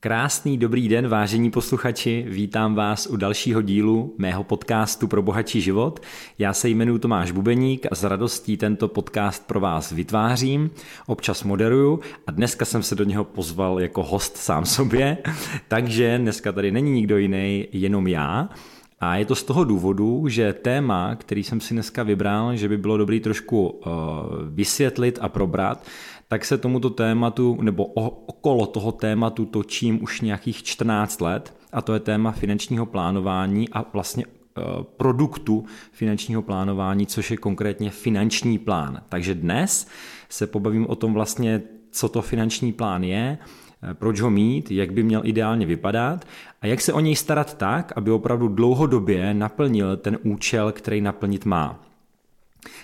Krásný dobrý den, vážení posluchači, vítám vás u dalšího dílu mého podcastu pro bohatší život. Já se jmenuji Tomáš Bubeník a s radostí tento podcast pro vás vytvářím, občas moderuju a dneska jsem se do něho pozval jako host sám sobě, takže dneska tady není nikdo jiný, jenom já. A je to z toho důvodu, že téma, který jsem si dneska vybral, že by bylo dobré trošku uh, vysvětlit a probrat, tak se tomuto tématu, nebo okolo toho tématu točím už nějakých 14 let a to je téma finančního plánování a vlastně eh, produktu finančního plánování, což je konkrétně finanční plán. Takže dnes se pobavím o tom vlastně, co to finanční plán je, eh, proč ho mít, jak by měl ideálně vypadat a jak se o něj starat tak, aby opravdu dlouhodobě naplnil ten účel, který naplnit má.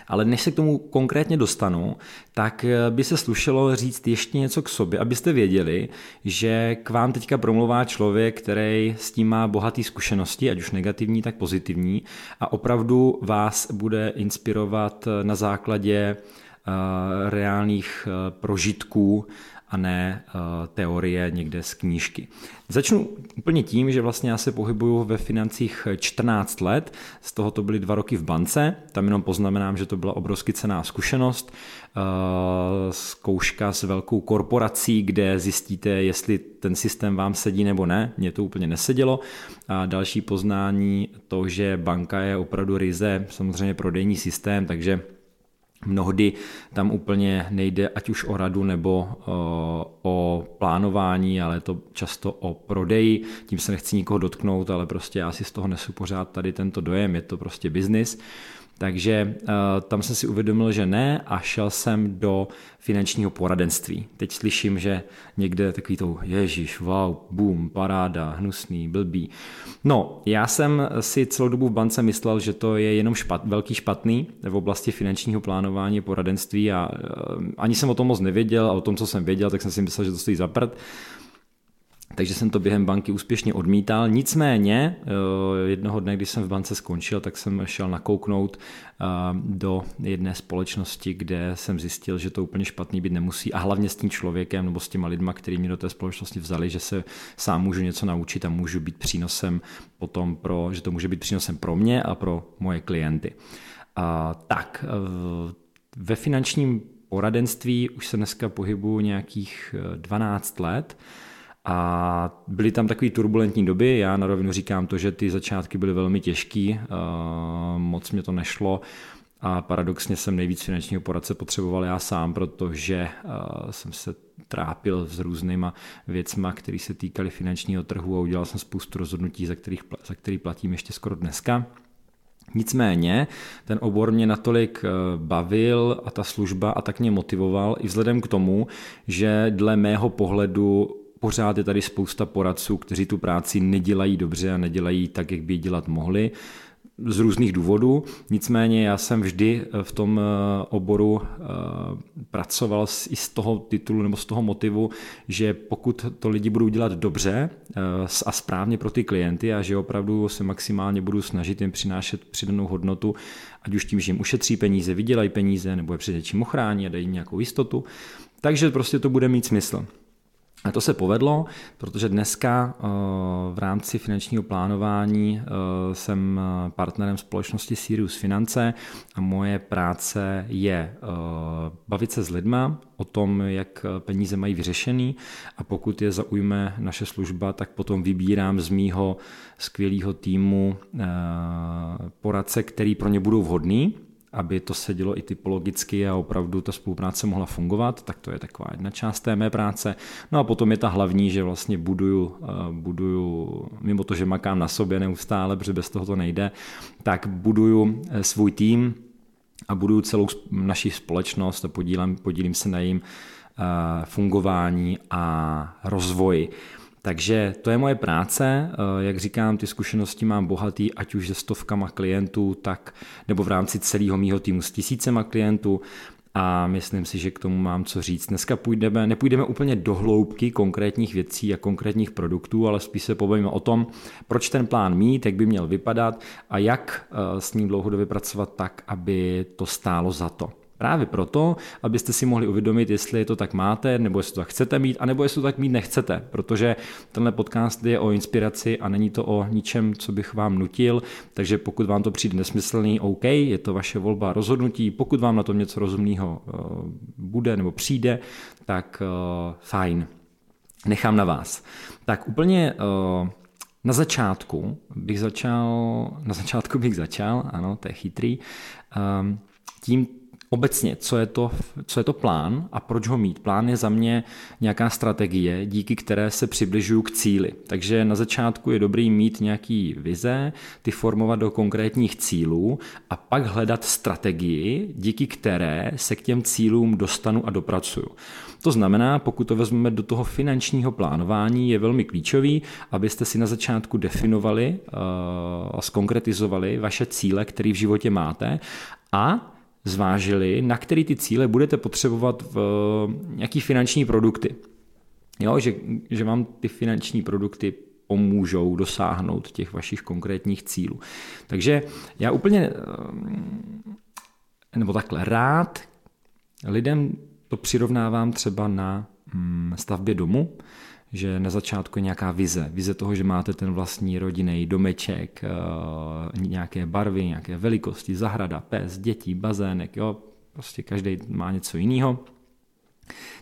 Ale než se k tomu konkrétně dostanu, tak eh, by se slušelo říct ještě něco k sobě, abyste věděli, že k vám teďka promluvá člověk, který s tím má bohatý zkušenosti, ať už negativní, tak pozitivní, a opravdu vás bude inspirovat eh, na základě eh, reálných prožitků a ne uh, teorie někde z knížky. Začnu úplně tím, že vlastně já se pohybuju ve financích 14 let, z toho to byly dva roky v bance, tam jenom poznamenám, že to byla obrovsky cená zkušenost, uh, zkouška s velkou korporací, kde zjistíte, jestli ten systém vám sedí nebo ne, mně to úplně nesedělo. A další poznání to, že banka je opravdu ryze, samozřejmě prodejní systém, takže Mnohdy tam úplně nejde ať už o radu nebo o plánování, ale to často o prodeji. Tím se nechci nikoho dotknout, ale prostě já si z toho nesu pořád tady tento dojem, je to prostě biznis. Takže uh, tam jsem si uvědomil, že ne a šel jsem do finančního poradenství. Teď slyším, že někde takový to ježíš, wow, boom, paráda, hnusný, blbý. No, já jsem si celou dobu v bance myslel, že to je jenom špat, velký špatný v oblasti finančního plánování poradenství a uh, ani jsem o tom moc nevěděl a o tom, co jsem věděl, tak jsem si myslel, že to stojí za prd takže jsem to během banky úspěšně odmítal. Nicméně eh, jednoho dne, když jsem v bance skončil, tak jsem šel nakouknout eh, do jedné společnosti, kde jsem zjistil, že to úplně špatný být nemusí a hlavně s tím člověkem nebo s těma lidma, který mě do té společnosti vzali, že se sám můžu něco naučit a můžu být přínosem potom pro, že to může být přínosem pro mě a pro moje klienty. A, tak, eh, ve finančním poradenství už se dneska pohybuju nějakých 12 let a byly tam takové turbulentní doby, já na rovinu říkám to, že ty začátky byly velmi těžký, moc mě to nešlo a paradoxně jsem nejvíc finančního poradce potřeboval já sám, protože jsem se trápil s různýma věcma, které se týkaly finančního trhu a udělal jsem spoustu rozhodnutí, za, kterých, za který platím ještě skoro dneska. Nicméně ten obor mě natolik bavil a ta služba a tak mě motivoval i vzhledem k tomu, že dle mého pohledu pořád je tady spousta poradců, kteří tu práci nedělají dobře a nedělají tak, jak by ji dělat mohli z různých důvodů. Nicméně já jsem vždy v tom eh, oboru eh, pracoval i z toho titulu nebo z toho motivu, že pokud to lidi budou dělat dobře eh, a správně pro ty klienty a že opravdu se maximálně budu snažit jim přinášet přidanou hodnotu, ať už tím, že jim ušetří peníze, vydělají peníze nebo je před něčím ochrání a dají nějakou jistotu, takže prostě to bude mít smysl. A to se povedlo, protože dneska eh, v rámci finančního plánování eh, jsem partnerem společnosti Sirius Finance a moje práce je eh, bavit se s lidma o tom, jak peníze mají vyřešený. A pokud je zaujme naše služba, tak potom vybírám z mýho skvělého týmu poradce, který pro ně budou vhodný aby to sedělo i typologicky a opravdu ta spolupráce mohla fungovat, tak to je taková jedna část té mé práce. No a potom je ta hlavní, že vlastně buduju, eh, buduju mimo to, že makám na sobě neustále, protože bez toho to nejde, tak buduju eh, svůj tým a buduju celou naši společnost a podílím, podílím se na jejím eh, fungování a rozvoji. Takže to je moje práce, eh, jak říkám, ty zkušenosti mám bohatý, ať už se stovkama klientů, tak nebo v rámci celého mýho týmu s tisícema klientů a myslím si, že k tomu mám co říct. Dneska půjdeme, nepůjdeme úplně do hloubky konkrétních věcí a konkrétních produktů, ale spíš se povíme o tom, proč ten plán mít, jak by měl vypadat a jak eh, s ním dlouhodobě pracovat tak, aby to stálo za to. Právě proto, abyste si mohli uvědomit, jestli je to tak máte, nebo jestli to tak chcete mít, anebo jestli to tak mít nechcete, protože tenhle podcast je o inspiraci a není to o ničem, co bych vám nutil, takže pokud vám to přijde nesmyslný, OK, je to vaše volba rozhodnutí, pokud vám na tom něco rozumného uh, bude nebo přijde, tak uh, fajn, nechám na vás. Tak úplně uh, na začátku bych začal, na začátku bych začal, ano, to je chytrý, um, tím, obecně, co je, to, co je to plán a proč ho mít. Plán je za mě nějaká strategie, díky které se přibližuju k cíli. Takže na začátku je dobrý mít nějaký vize, ty formovat do konkrétních cílů a pak hledat strategii, díky které se k těm cílům dostanu a dopracuju. To znamená, pokud to vezmeme do toho finančního plánování, je velmi klíčový, abyste si na začátku definovali uh, a skonkretizovali vaše cíle, které v životě máte a zvážili, na který ty cíle budete potřebovat v nějaký finanční produkty. Jo, že, že vám ty finanční produkty pomůžou dosáhnout těch vašich konkrétních cílů. Takže já úplně, nebo takhle, rád lidem to přirovnávám třeba na hm, stavbě domu, že na začátku je nějaká vize. Vize toho, že máte ten vlastní rodinný domeček, eh, nějaké barvy, nějaké velikosti, zahrada, pes, děti, bazének, jo, prostě každý má něco jiného.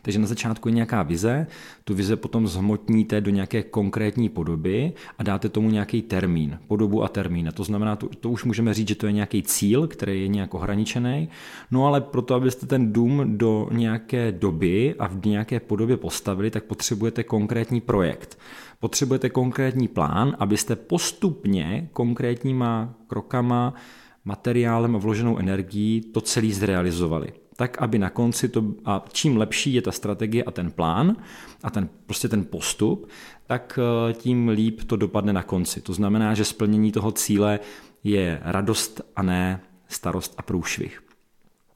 Takže na začátku je nějaká vize, tu vize potom zhmotníte do nějaké konkrétní podoby a dáte tomu nějaký termín, podobu a termín. A to znamená, to, to už můžeme říct, že to je nějaký cíl, který je nějak ohraničený, no ale proto, abyste ten dům do nějaké doby a v nějaké podobě postavili, tak potřebujete konkrétní projekt. Potřebujete konkrétní plán, abyste postupně konkrétníma krokama, materiálem a vloženou energií to celý zrealizovali tak aby na konci to, a čím lepší je ta strategie a ten plán a ten, prostě ten postup, tak eh, tím líp to dopadne na konci. To znamená, že splnění toho cíle je radost a ne starost a průšvih.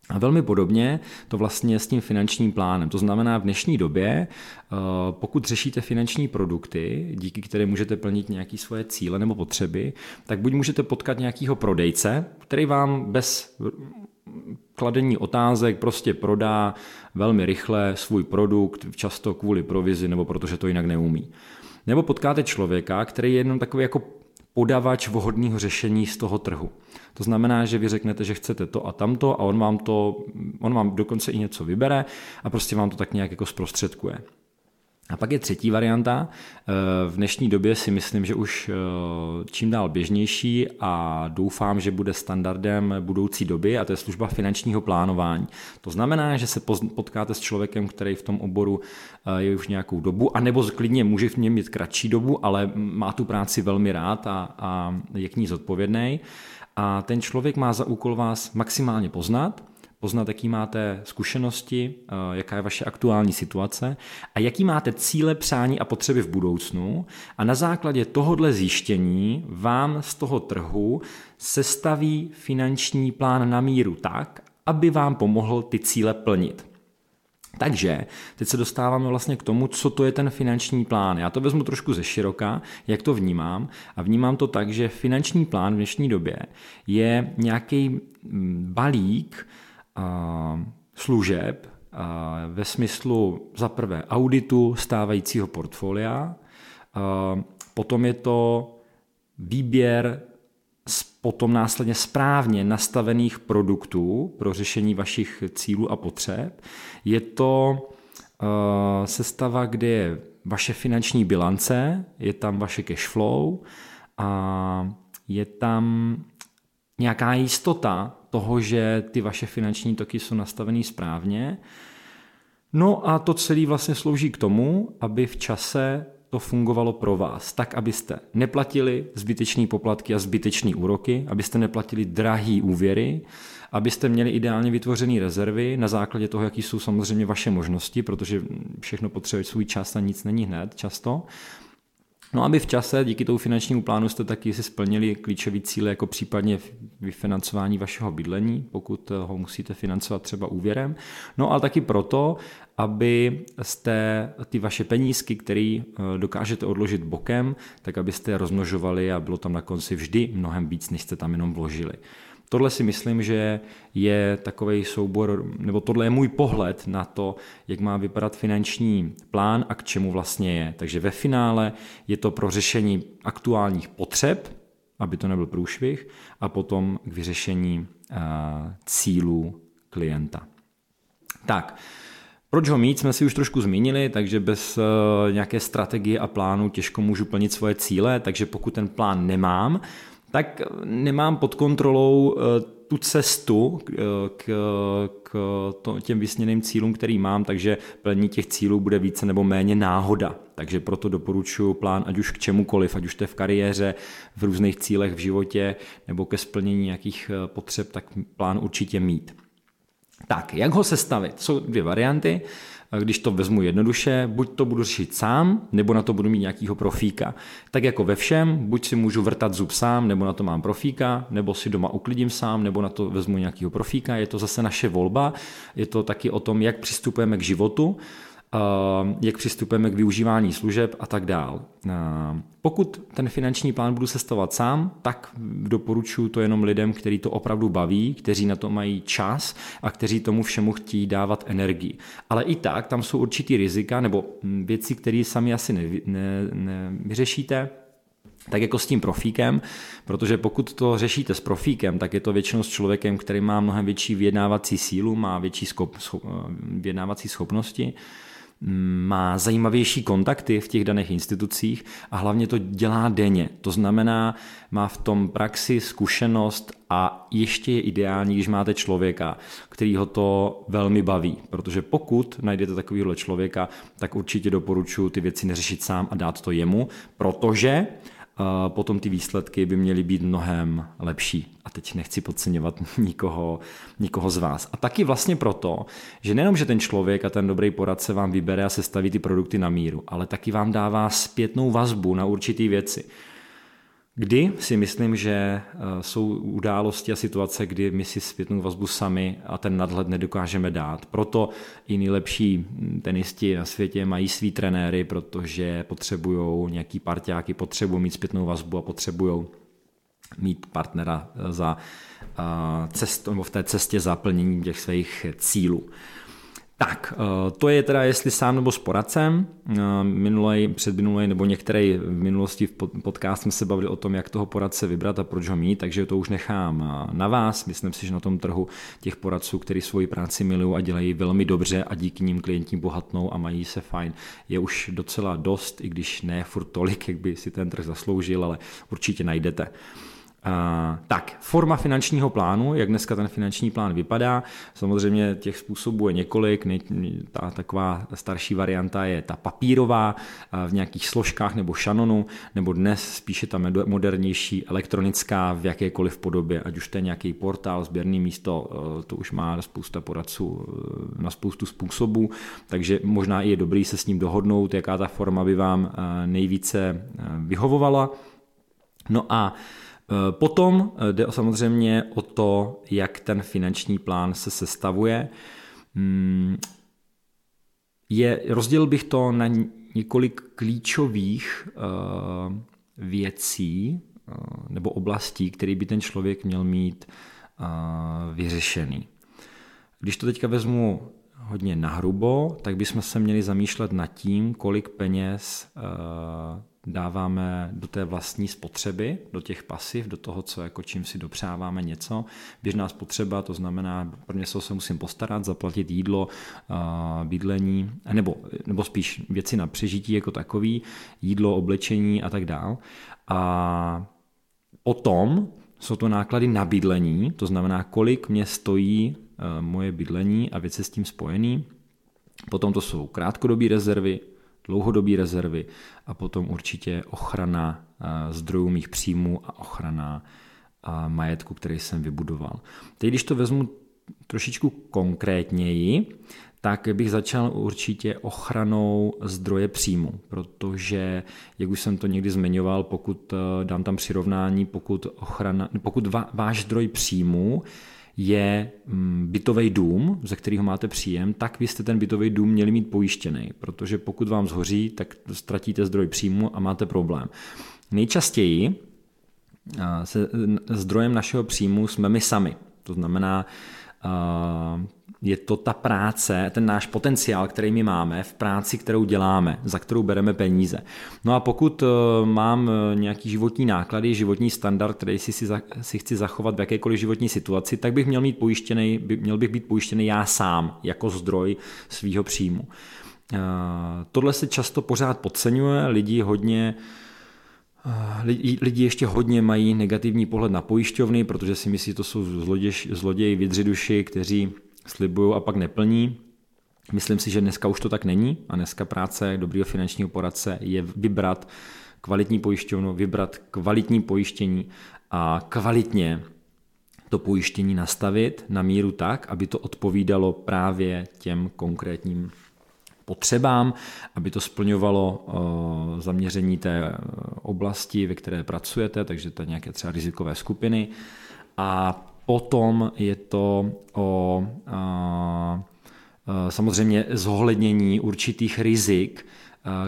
A velmi podobně to vlastně s tím finančním plánem. To znamená, v dnešní době, eh, pokud řešíte finanční produkty, díky kterým můžete plnit nějaké svoje cíle nebo potřeby, tak buď můžete potkat nějakého prodejce, který vám bez kladení otázek prostě prodá velmi rychle svůj produkt, často kvůli provizi nebo protože to jinak neumí. Nebo potkáte člověka, který je jenom takový jako podavač vhodného řešení z toho trhu. To znamená, že vy řeknete, že chcete to a tamto a on vám to, on vám dokonce i něco vybere a prostě vám to tak nějak jako zprostředkuje. A pak je třetí varianta. Eh, v dnešní době si myslím, že už eh, čím dál běžnější a doufám, že bude standardem budoucí doby a to je služba finančního plánování. To znamená, že se potkáte s člověkem, který v tom oboru eh, je už nějakou dobu, anebo klidně může v něm mít kratší dobu, ale má tu práci velmi rád a, a je k ní zodpovědný. A ten člověk má za úkol vás maximálně poznat, poznat, jaký máte zkušenosti, eh, jaká je vaše aktuální situace a jaký máte cíle, přání a potřeby v budoucnu. A na základě tohohle zjištění vám z toho trhu sestaví finanční plán na míru tak, aby vám pomohl ty cíle plnit. Takže teď se dostáváme vlastně k tomu, co to je ten finanční plán. Já to vezmu trošku ze široka, jak to vnímám. A vnímám to tak, že finanční plán v dnešní době je nějaký mm, balík služeb ve smyslu za prvé auditu stávajícího portfolia, potom je to výběr potom následně správně nastavených produktů pro řešení vašich cílů a potřeb. Je to sestava, kde je vaše finanční bilance, je tam vaše cash flow a je tam nějaká jistota toho, že ty vaše finanční toky jsou nastavený správně. No a to celé vlastně slouží k tomu, aby v čase to fungovalo pro vás, tak abyste neplatili zbytečné poplatky a zbytečné úroky, abyste neplatili drahý úvěry, abyste měli ideálně vytvořené rezervy na základě toho, jaký jsou samozřejmě vaše možnosti, protože všechno potřebuje svůj čas a nic není hned často. No aby v čase díky tomu finančnímu plánu jste taky si splnili klíčové cíle, jako případně vyfinancování vašeho bydlení, pokud ho musíte financovat třeba úvěrem, no ale taky proto, aby jste ty vaše penízky, které dokážete odložit bokem, tak abyste je rozmnožovali a bylo tam na konci vždy mnohem víc, než jste tam jenom vložili. Tohle si myslím, že je takový soubor, nebo tohle je můj pohled na to, jak má vypadat finanční plán a k čemu vlastně je. Takže ve finále je to pro řešení aktuálních potřeb, aby to nebyl průšvih, a potom k vyřešení uh, cílů klienta. Tak, proč ho mít, jsme si už trošku zmínili, takže bez uh, nějaké strategie a plánu těžko můžu plnit svoje cíle, takže pokud ten plán nemám, tak nemám pod kontrolou eh, tu cestu k, k, k těm vysněným cílům, který mám, takže plnění těch cílů bude více nebo méně náhoda. Takže proto doporučuji plán, ať už k čemukoliv, ať už to je v kariéře, v různých cílech v životě nebo ke splnění nějakých eh, potřeb, tak plán určitě mít. Tak, jak ho sestavit? Jsou dvě varianty když to vezmu jednoduše, buď to budu řešit sám, nebo na to budu mít nějakýho profíka. Tak jako ve všem, buď si můžu vrtat zub sám, nebo na to mám profíka, nebo si doma uklidím sám, nebo na to vezmu nějakýho profíka. Je to zase naše volba, je to taky o tom, jak přistupujeme k životu jak přistupujeme k využívání služeb a tak dál. Pokud ten finanční plán budu sestavovat sám, tak doporučuji to jenom lidem, kteří to opravdu baví, kteří na to mají čas a kteří tomu všemu chtějí dávat energii. Ale i tak tam jsou určitý rizika nebo věci, které sami asi nevyřešíte, ne, ne tak jako s tím profíkem, protože pokud to řešíte s profíkem, tak je to většinou s člověkem, který má mnohem větší vyjednávací sílu, má větší schop, schop, vyjednávací schopnosti, má zajímavější kontakty v těch daných institucích a hlavně to dělá denně. To znamená, má v tom praxi zkušenost a ještě je ideální, když máte člověka, který ho to velmi baví. Protože pokud najdete takovýhle člověka, tak určitě doporučuji ty věci neřešit sám a dát to jemu, protože potom ty výsledky by měly být mnohem lepší. A teď nechci podceňovat nikoho, nikoho z vás. A taky vlastně proto, že nejenom, že ten člověk a ten dobrý poradce vám vybere a sestaví ty produkty na míru, ale taky vám dává zpětnou vazbu na určité věci. Kdy si myslím, že eh, jsou události a situace, kdy my si zpětnou vazbu sami a ten nadhled nedokážeme dát. Proto i nejlepší tenisti na světě mají svý trenéry, protože potřebují nějaký parťáky, potřebují mít zpětnou vazbu a potřebují mít partnera za eh, cestu, nebo v té cestě zaplnění těch svých cílů. Tak, eh, to je teda jestli sám nebo s poradcem. Eh, minulej, předminulej nebo některý v minulosti v podcast jsme se bavili o tom, jak toho poradce vybrat a proč ho mít, takže to už nechám eh, na vás. Myslím si, že na tom trhu těch poradců, kteří svoji práci milují a dělají velmi dobře a díky nim klienti bohatnou a mají se fajn, je už docela dost, i když ne furt tolik, jak by si ten trh zasloužil, ale určitě najdete. Uh, tak, forma finančního plánu, jak dneska ten finanční plán vypadá. Samozřejmě těch způsobů je několik. Ta taková starší varianta je ta papírová v nějakých složkách nebo šanonu, nebo dnes spíše ta modernější elektronická v jakékoliv podobě, ať už to je nějaký portál, sběrný místo, to už má spousta poradců na spoustu způsobů, takže možná i je dobrý se s ním dohodnout, jaká ta forma by vám nejvíce vyhovovala. No a Eh, potom eh, jde samozřejmě o to, jak ten finanční plán se sestavuje. Hmm, je, rozdělil bych to na několik klíčových eh, věcí nebo oblastí, které by ten člověk měl mít vyřešený. Když to teďka vezmu hodně nahrubo, tak bychom se měli zamýšlet nad tím, kolik peněz dáváme do té vlastní spotřeby, do těch pasiv, do toho, co jako čím si dopřáváme něco. Běžná spotřeba, to znamená, pro něco se musím postarat, zaplatit jídlo, bydlení, nebo, nebo spíš věci na přežití jako takový, jídlo, oblečení a tak dál. A potom jsou to náklady na bydlení, to znamená, kolik mě stojí moje bydlení a věci s tím spojený. Potom to jsou krátkodobé rezervy, dlouhodobé rezervy a potom určitě ochrana zdrojů mých příjmů a ochrana majetku, který jsem vybudoval. Teď, když to vezmu trošičku konkrétněji, tak bych začal určitě ochranou zdroje příjmu, protože, jak už jsem to někdy zmiňoval, pokud eh, dám tam přirovnání, pokud, ochrana, pokud váš zdroj příjmu je mm, bytový dům, ze kterého máte příjem, tak vy jste ten bytový dům měli mít pojištěný, protože pokud vám zhoří, tak ztratíte zdroj příjmu a máte problém. Nejčastěji se zdrojem našeho příjmu jsme my sami. To znamená, je to ta práce, ten náš potenciál, který my máme v práci, kterou děláme, za kterou bereme peníze. No a pokud e, mám e, nějaký životní náklady, životní standard, který si, si, chci zachovat v jakékoliv životní situaci, tak bych měl, mít pojištěný, měl bych být pojištěný já sám jako zdroj svého příjmu. E, tohle se často pořád podceňuje, lidi hodně Lidi, ještě hodně mají negativní pohled na pojišťovny, protože si myslí, že to jsou zloděj, zloději, vydřiduši, kteří slibují a pak neplní. Myslím si, že dneska už to tak není a dneska práce dobrého finančního poradce je vybrat kvalitní pojišťovnu, vybrat kvalitní pojištění a kvalitně to pojištění nastavit na míru tak, aby to odpovídalo právě těm konkrétním potřebám, aby to splňovalo eh, zaměření té eh, oblasti, ve které pracujete, takže to nějaké třeba rizikové skupiny. A potom je to o eh, samozřejmě zohlednění určitých rizik,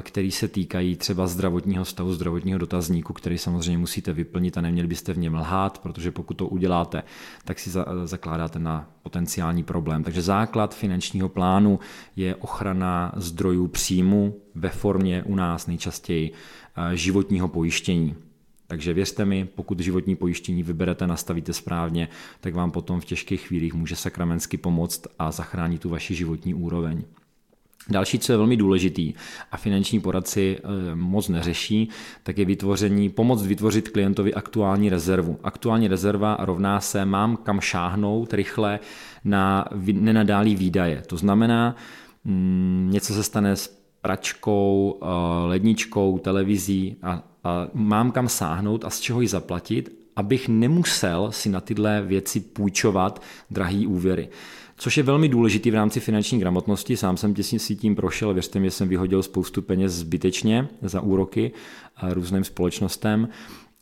který se týkají třeba zdravotního stavu, zdravotního dotazníku, který samozřejmě musíte vyplnit a neměli byste v něm lhát, protože pokud to uděláte, tak si zakládáte na potenciální problém. Takže základ finančního plánu je ochrana zdrojů příjmu ve formě u nás nejčastěji životního pojištění. Takže věřte mi, pokud životní pojištění vyberete, nastavíte správně, tak vám potom v těžkých chvílích může sakramensky pomoct a zachránit tu vaši životní úroveň. Další, co je velmi důležitý a finanční poradci eh, moc neřeší, tak je vytvoření, pomoc vytvořit klientovi aktuální rezervu. Aktuální rezerva rovná se mám kam šáhnout rychle na nenadálý výdaje. To znamená, mm, něco se stane s pračkou, eh, ledničkou, televizí a, a mám kam sáhnout a z čeho ji zaplatit, abych nemusel si na tyhle věci půjčovat drahý úvěry což je velmi důležitý v rámci finanční gramotnosti. Sám jsem těsně si tím prošel, věřte mi, jsem vyhodil spoustu peněz zbytečně za úroky různým společnostem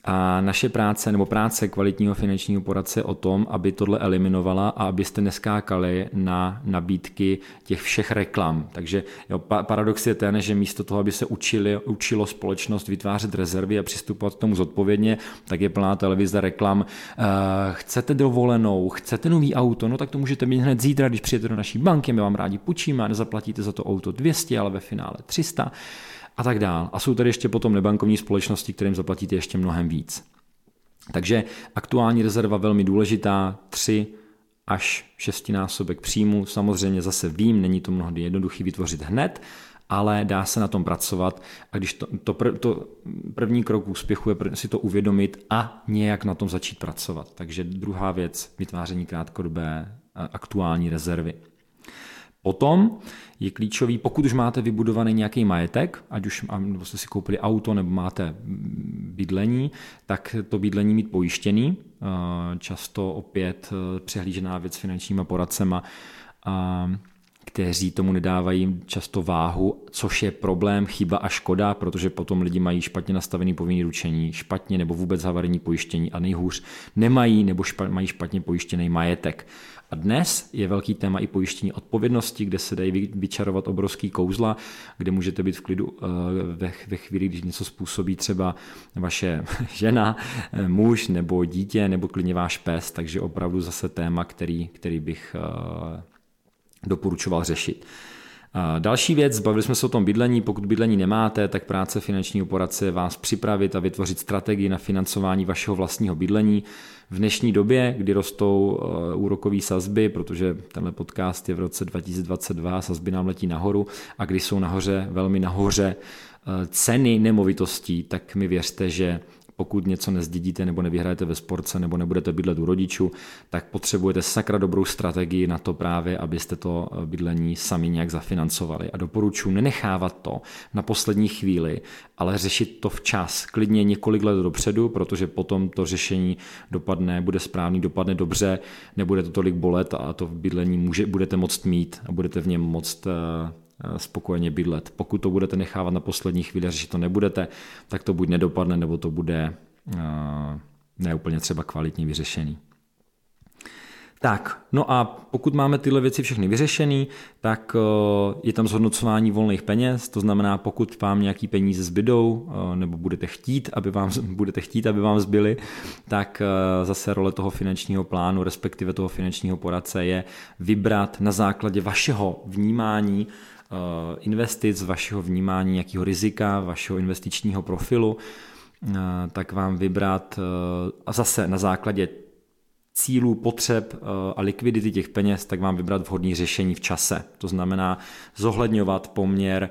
a naše práce nebo práce kvalitního finančního poradce o tom, aby tohle eliminovala a abyste neskákali na nabídky těch všech reklam. Takže jo, paradox je ten, že místo toho, aby se učili, učilo společnost vytvářet rezervy a přistupovat k tomu zodpovědně, tak je plná televize reklam. Uh, chcete dovolenou, chcete nový auto, no tak to můžete mít hned zítra, když přijete do naší banky, my vám rádi půjčíme a nezaplatíte za to auto 200, ale ve finále 300 a tak dál. A jsou tady ještě potom nebankovní společnosti, kterým zaplatíte ještě mnohem víc. Takže aktuální rezerva velmi důležitá, 3 až šestinásobek příjmu. Samozřejmě zase vím, není to mnohdy jednoduchý vytvořit hned, ale dá se na tom pracovat a když to, to, pr, to první krok úspěchu je si to uvědomit a nějak na tom začít pracovat. Takže druhá věc, vytváření krátkodobé aktuální rezervy. Potom je klíčový, pokud už máte vybudovaný nějaký majetek, ať už nebo jste si koupili auto nebo máte bydlení, tak to bydlení mít pojištěný. Často opět e, přehlížená věc finančníma poradcema, kteří tomu nedávají často váhu, což je problém, chyba a škoda, protože potom lidi mají špatně nastavený povinný ručení, špatně nebo vůbec havarijní pojištění a nejhůř nemají nebo špa, mají špatně pojištěný majetek. A dnes je velký téma i pojištění odpovědnosti, kde se dají vyčarovat obrovský kouzla, kde můžete být v klidu eh, ve, chvíli, když něco způsobí třeba vaše žena, eh, muž nebo dítě nebo klidně váš pes, takže opravdu zase téma, který, který bych eh, doporučoval řešit. Další věc, bavili jsme se o tom bydlení, pokud bydlení nemáte, tak práce finančního poradce vás připravit a vytvořit strategii na financování vašeho vlastního bydlení. V dnešní době, kdy rostou eh, úrokové sazby, protože tenhle podcast je v roce 2022, sazby nám letí nahoru a když jsou nahoře, velmi nahoře eh, ceny nemovitostí, tak mi věřte, že pokud něco nezdědíte nebo nevyhrajete ve sportce nebo nebudete bydlet u rodičů, tak potřebujete sakra dobrou strategii na to právě, abyste to bydlení sami nějak zafinancovali. A doporučuji nenechávat to na poslední chvíli, ale řešit to včas, klidně několik let dopředu, protože potom to řešení dopadne, bude správný, dopadne dobře, nebude to tolik bolet a to bydlení může, budete moct mít a budete v něm moct eh, Eh, spokojeně bydlet. Pokud to budete nechávat na poslední chvíli řešit to nebudete, tak to buď nedopadne, nebo to bude eh, neúplně třeba kvalitně vyřešený. Tak, no a pokud máme tyhle věci všechny vyřešený, tak eh, je tam zhodnocování volných peněz, to znamená, pokud vám nějaký peníze zbydou, nebo budete chtít, aby vám, budete chtít, aby vám zbyly, tak zase role toho finančního plánu, respektive toho finančního poradce je vybrat na základě vašeho vnímání Eh, investic, vašeho vnímání nějakého rizika, vašeho investičního profilu, eh, tak vám vybrat eh, a zase na základě cílů, potřeb a likvidity těch peněz, tak vám vybrat vhodné řešení v čase. To znamená zohledňovat poměr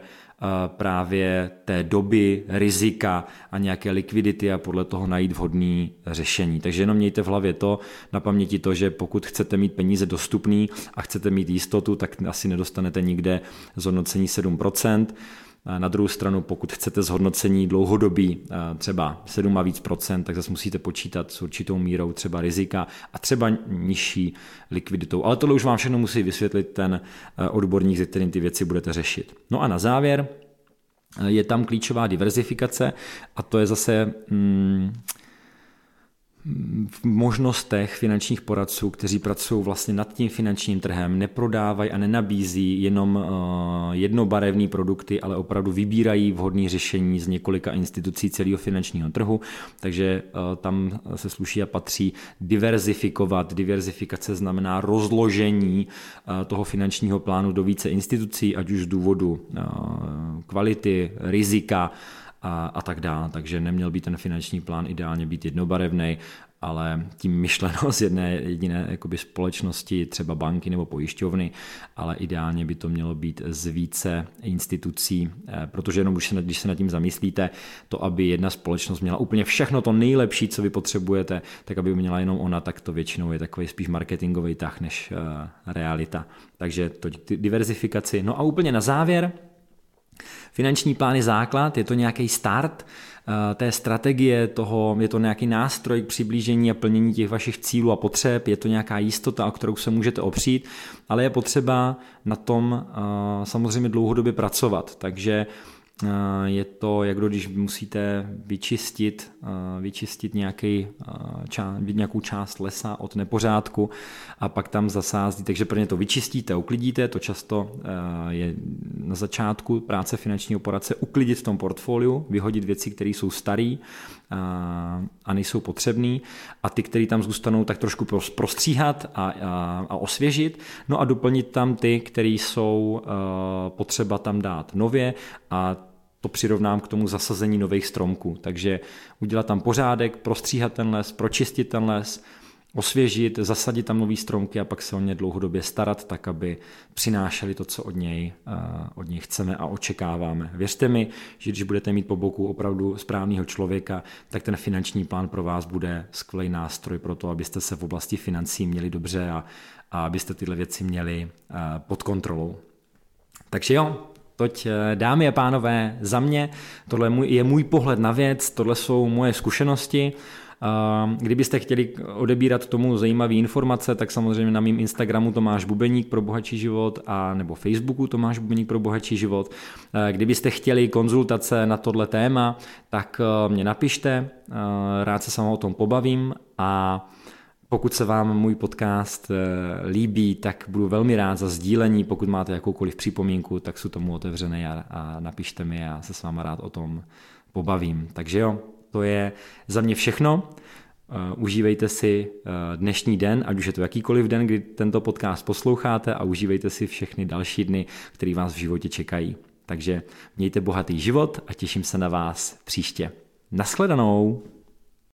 právě té doby, rizika a nějaké likvidity a podle toho najít vhodné řešení. Takže jenom mějte v hlavě to, na paměti to, že pokud chcete mít peníze dostupný a chcete mít jistotu, tak asi nedostanete nikde zhodnocení 7%, na druhou stranu, pokud chcete zhodnocení dlouhodobí, třeba 7 a víc procent, tak zase musíte počítat s určitou mírou třeba rizika a třeba nižší likviditou. Ale tohle už vám všechno musí vysvětlit ten odborník, se kterým ty věci budete řešit. No a na závěr je tam klíčová diverzifikace a to je zase... Hmm, v možnostech finančních poradců, kteří pracují vlastně nad tím finančním trhem, neprodávají a nenabízí jenom eh, jednobarevné produkty, ale opravdu vybírají vhodné řešení z několika institucí celého finančního trhu, takže eh, tam se sluší a patří diverzifikovat. Diverzifikace znamená rozložení eh, toho finančního plánu do více institucí, ať už z důvodu kvality, rizika, a, a tak dále. Takže neměl by ten finanční plán ideálně být jednobarevný, ale tím myšleno z jedné jediné jakoby společnosti, třeba banky nebo pojišťovny, ale ideálně by to mělo být z více institucí, eh, protože jenom už se, když se nad tím zamyslíte, to, aby jedna společnost měla úplně všechno to nejlepší, co vy potřebujete, tak aby měla jenom ona, tak to většinou je takový spíš marketingový tah než uh, realita. Takže to diverzifikaci. No a úplně na závěr, Finanční plán je základ, je to nějaký start eh, té strategie, toho, je to nějaký nástroj k přiblížení a plnění těch vašich cílů a potřeb, je to nějaká jistota, o kterou se můžete opřít, ale je potřeba na tom eh, samozřejmě dlouhodobě pracovat. Takže je to, jak když musíte vyčistit, vyčistit nějaký, ča, nějakou část lesa od nepořádku a pak tam zasází, takže prvně to vyčistíte, uklidíte, to často je na začátku práce finančního poradce uklidit v tom portfoliu, vyhodit věci, které jsou staré a nejsou potřebný. A ty, které tam zůstanou, tak trošku prostříhat a, a, a osvěžit, no a doplnit tam ty, které jsou potřeba tam dát nově. A to přirovnám k tomu zasazení nových stromků. Takže udělat tam pořádek, prostříhat ten les, pročistit ten les, osvěžit, zasadit tam nový stromky a pak se o ně dlouhodobě starat, tak aby přinášeli to, co od něj, uh, od něj chceme a očekáváme. Věřte mi, že když budete mít po boku opravdu správného člověka, tak ten finanční plán pro vás bude skvělý nástroj pro to, abyste se v oblasti financí měli dobře a, a abyste tyhle věci měli uh, pod kontrolou. Takže jo, Toť eh, dámy a pánové, za mě tohle je můj pohled na věc, tohle jsou moje zkušenosti. Kdybyste chtěli odebírat tomu zajímavé informace, tak samozřejmě na mým Instagramu Tomáš Bubeník pro bohatší život a nebo Facebooku Tomáš Bubeník pro bohatší život. Eh, kdybyste chtěli konzultace na tohle téma, tak eh, mě napište, rád se s vámi o tom pobavím a pokud se vám můj podcast líbí, tak budu velmi rád za sdílení. Pokud máte jakoukoliv připomínku, tak jsou tomu otevřené a, a napište mi, já se s váma rád o tom pobavím. Takže jo, to je za mě všechno. Uh, užívejte si uh, dnešní den, ať už je to jakýkoliv den, kdy tento podcast posloucháte a užívejte si všechny další dny, které vás v životě čekají. Takže mějte bohatý život a těším se na vás příště. Naschledanou!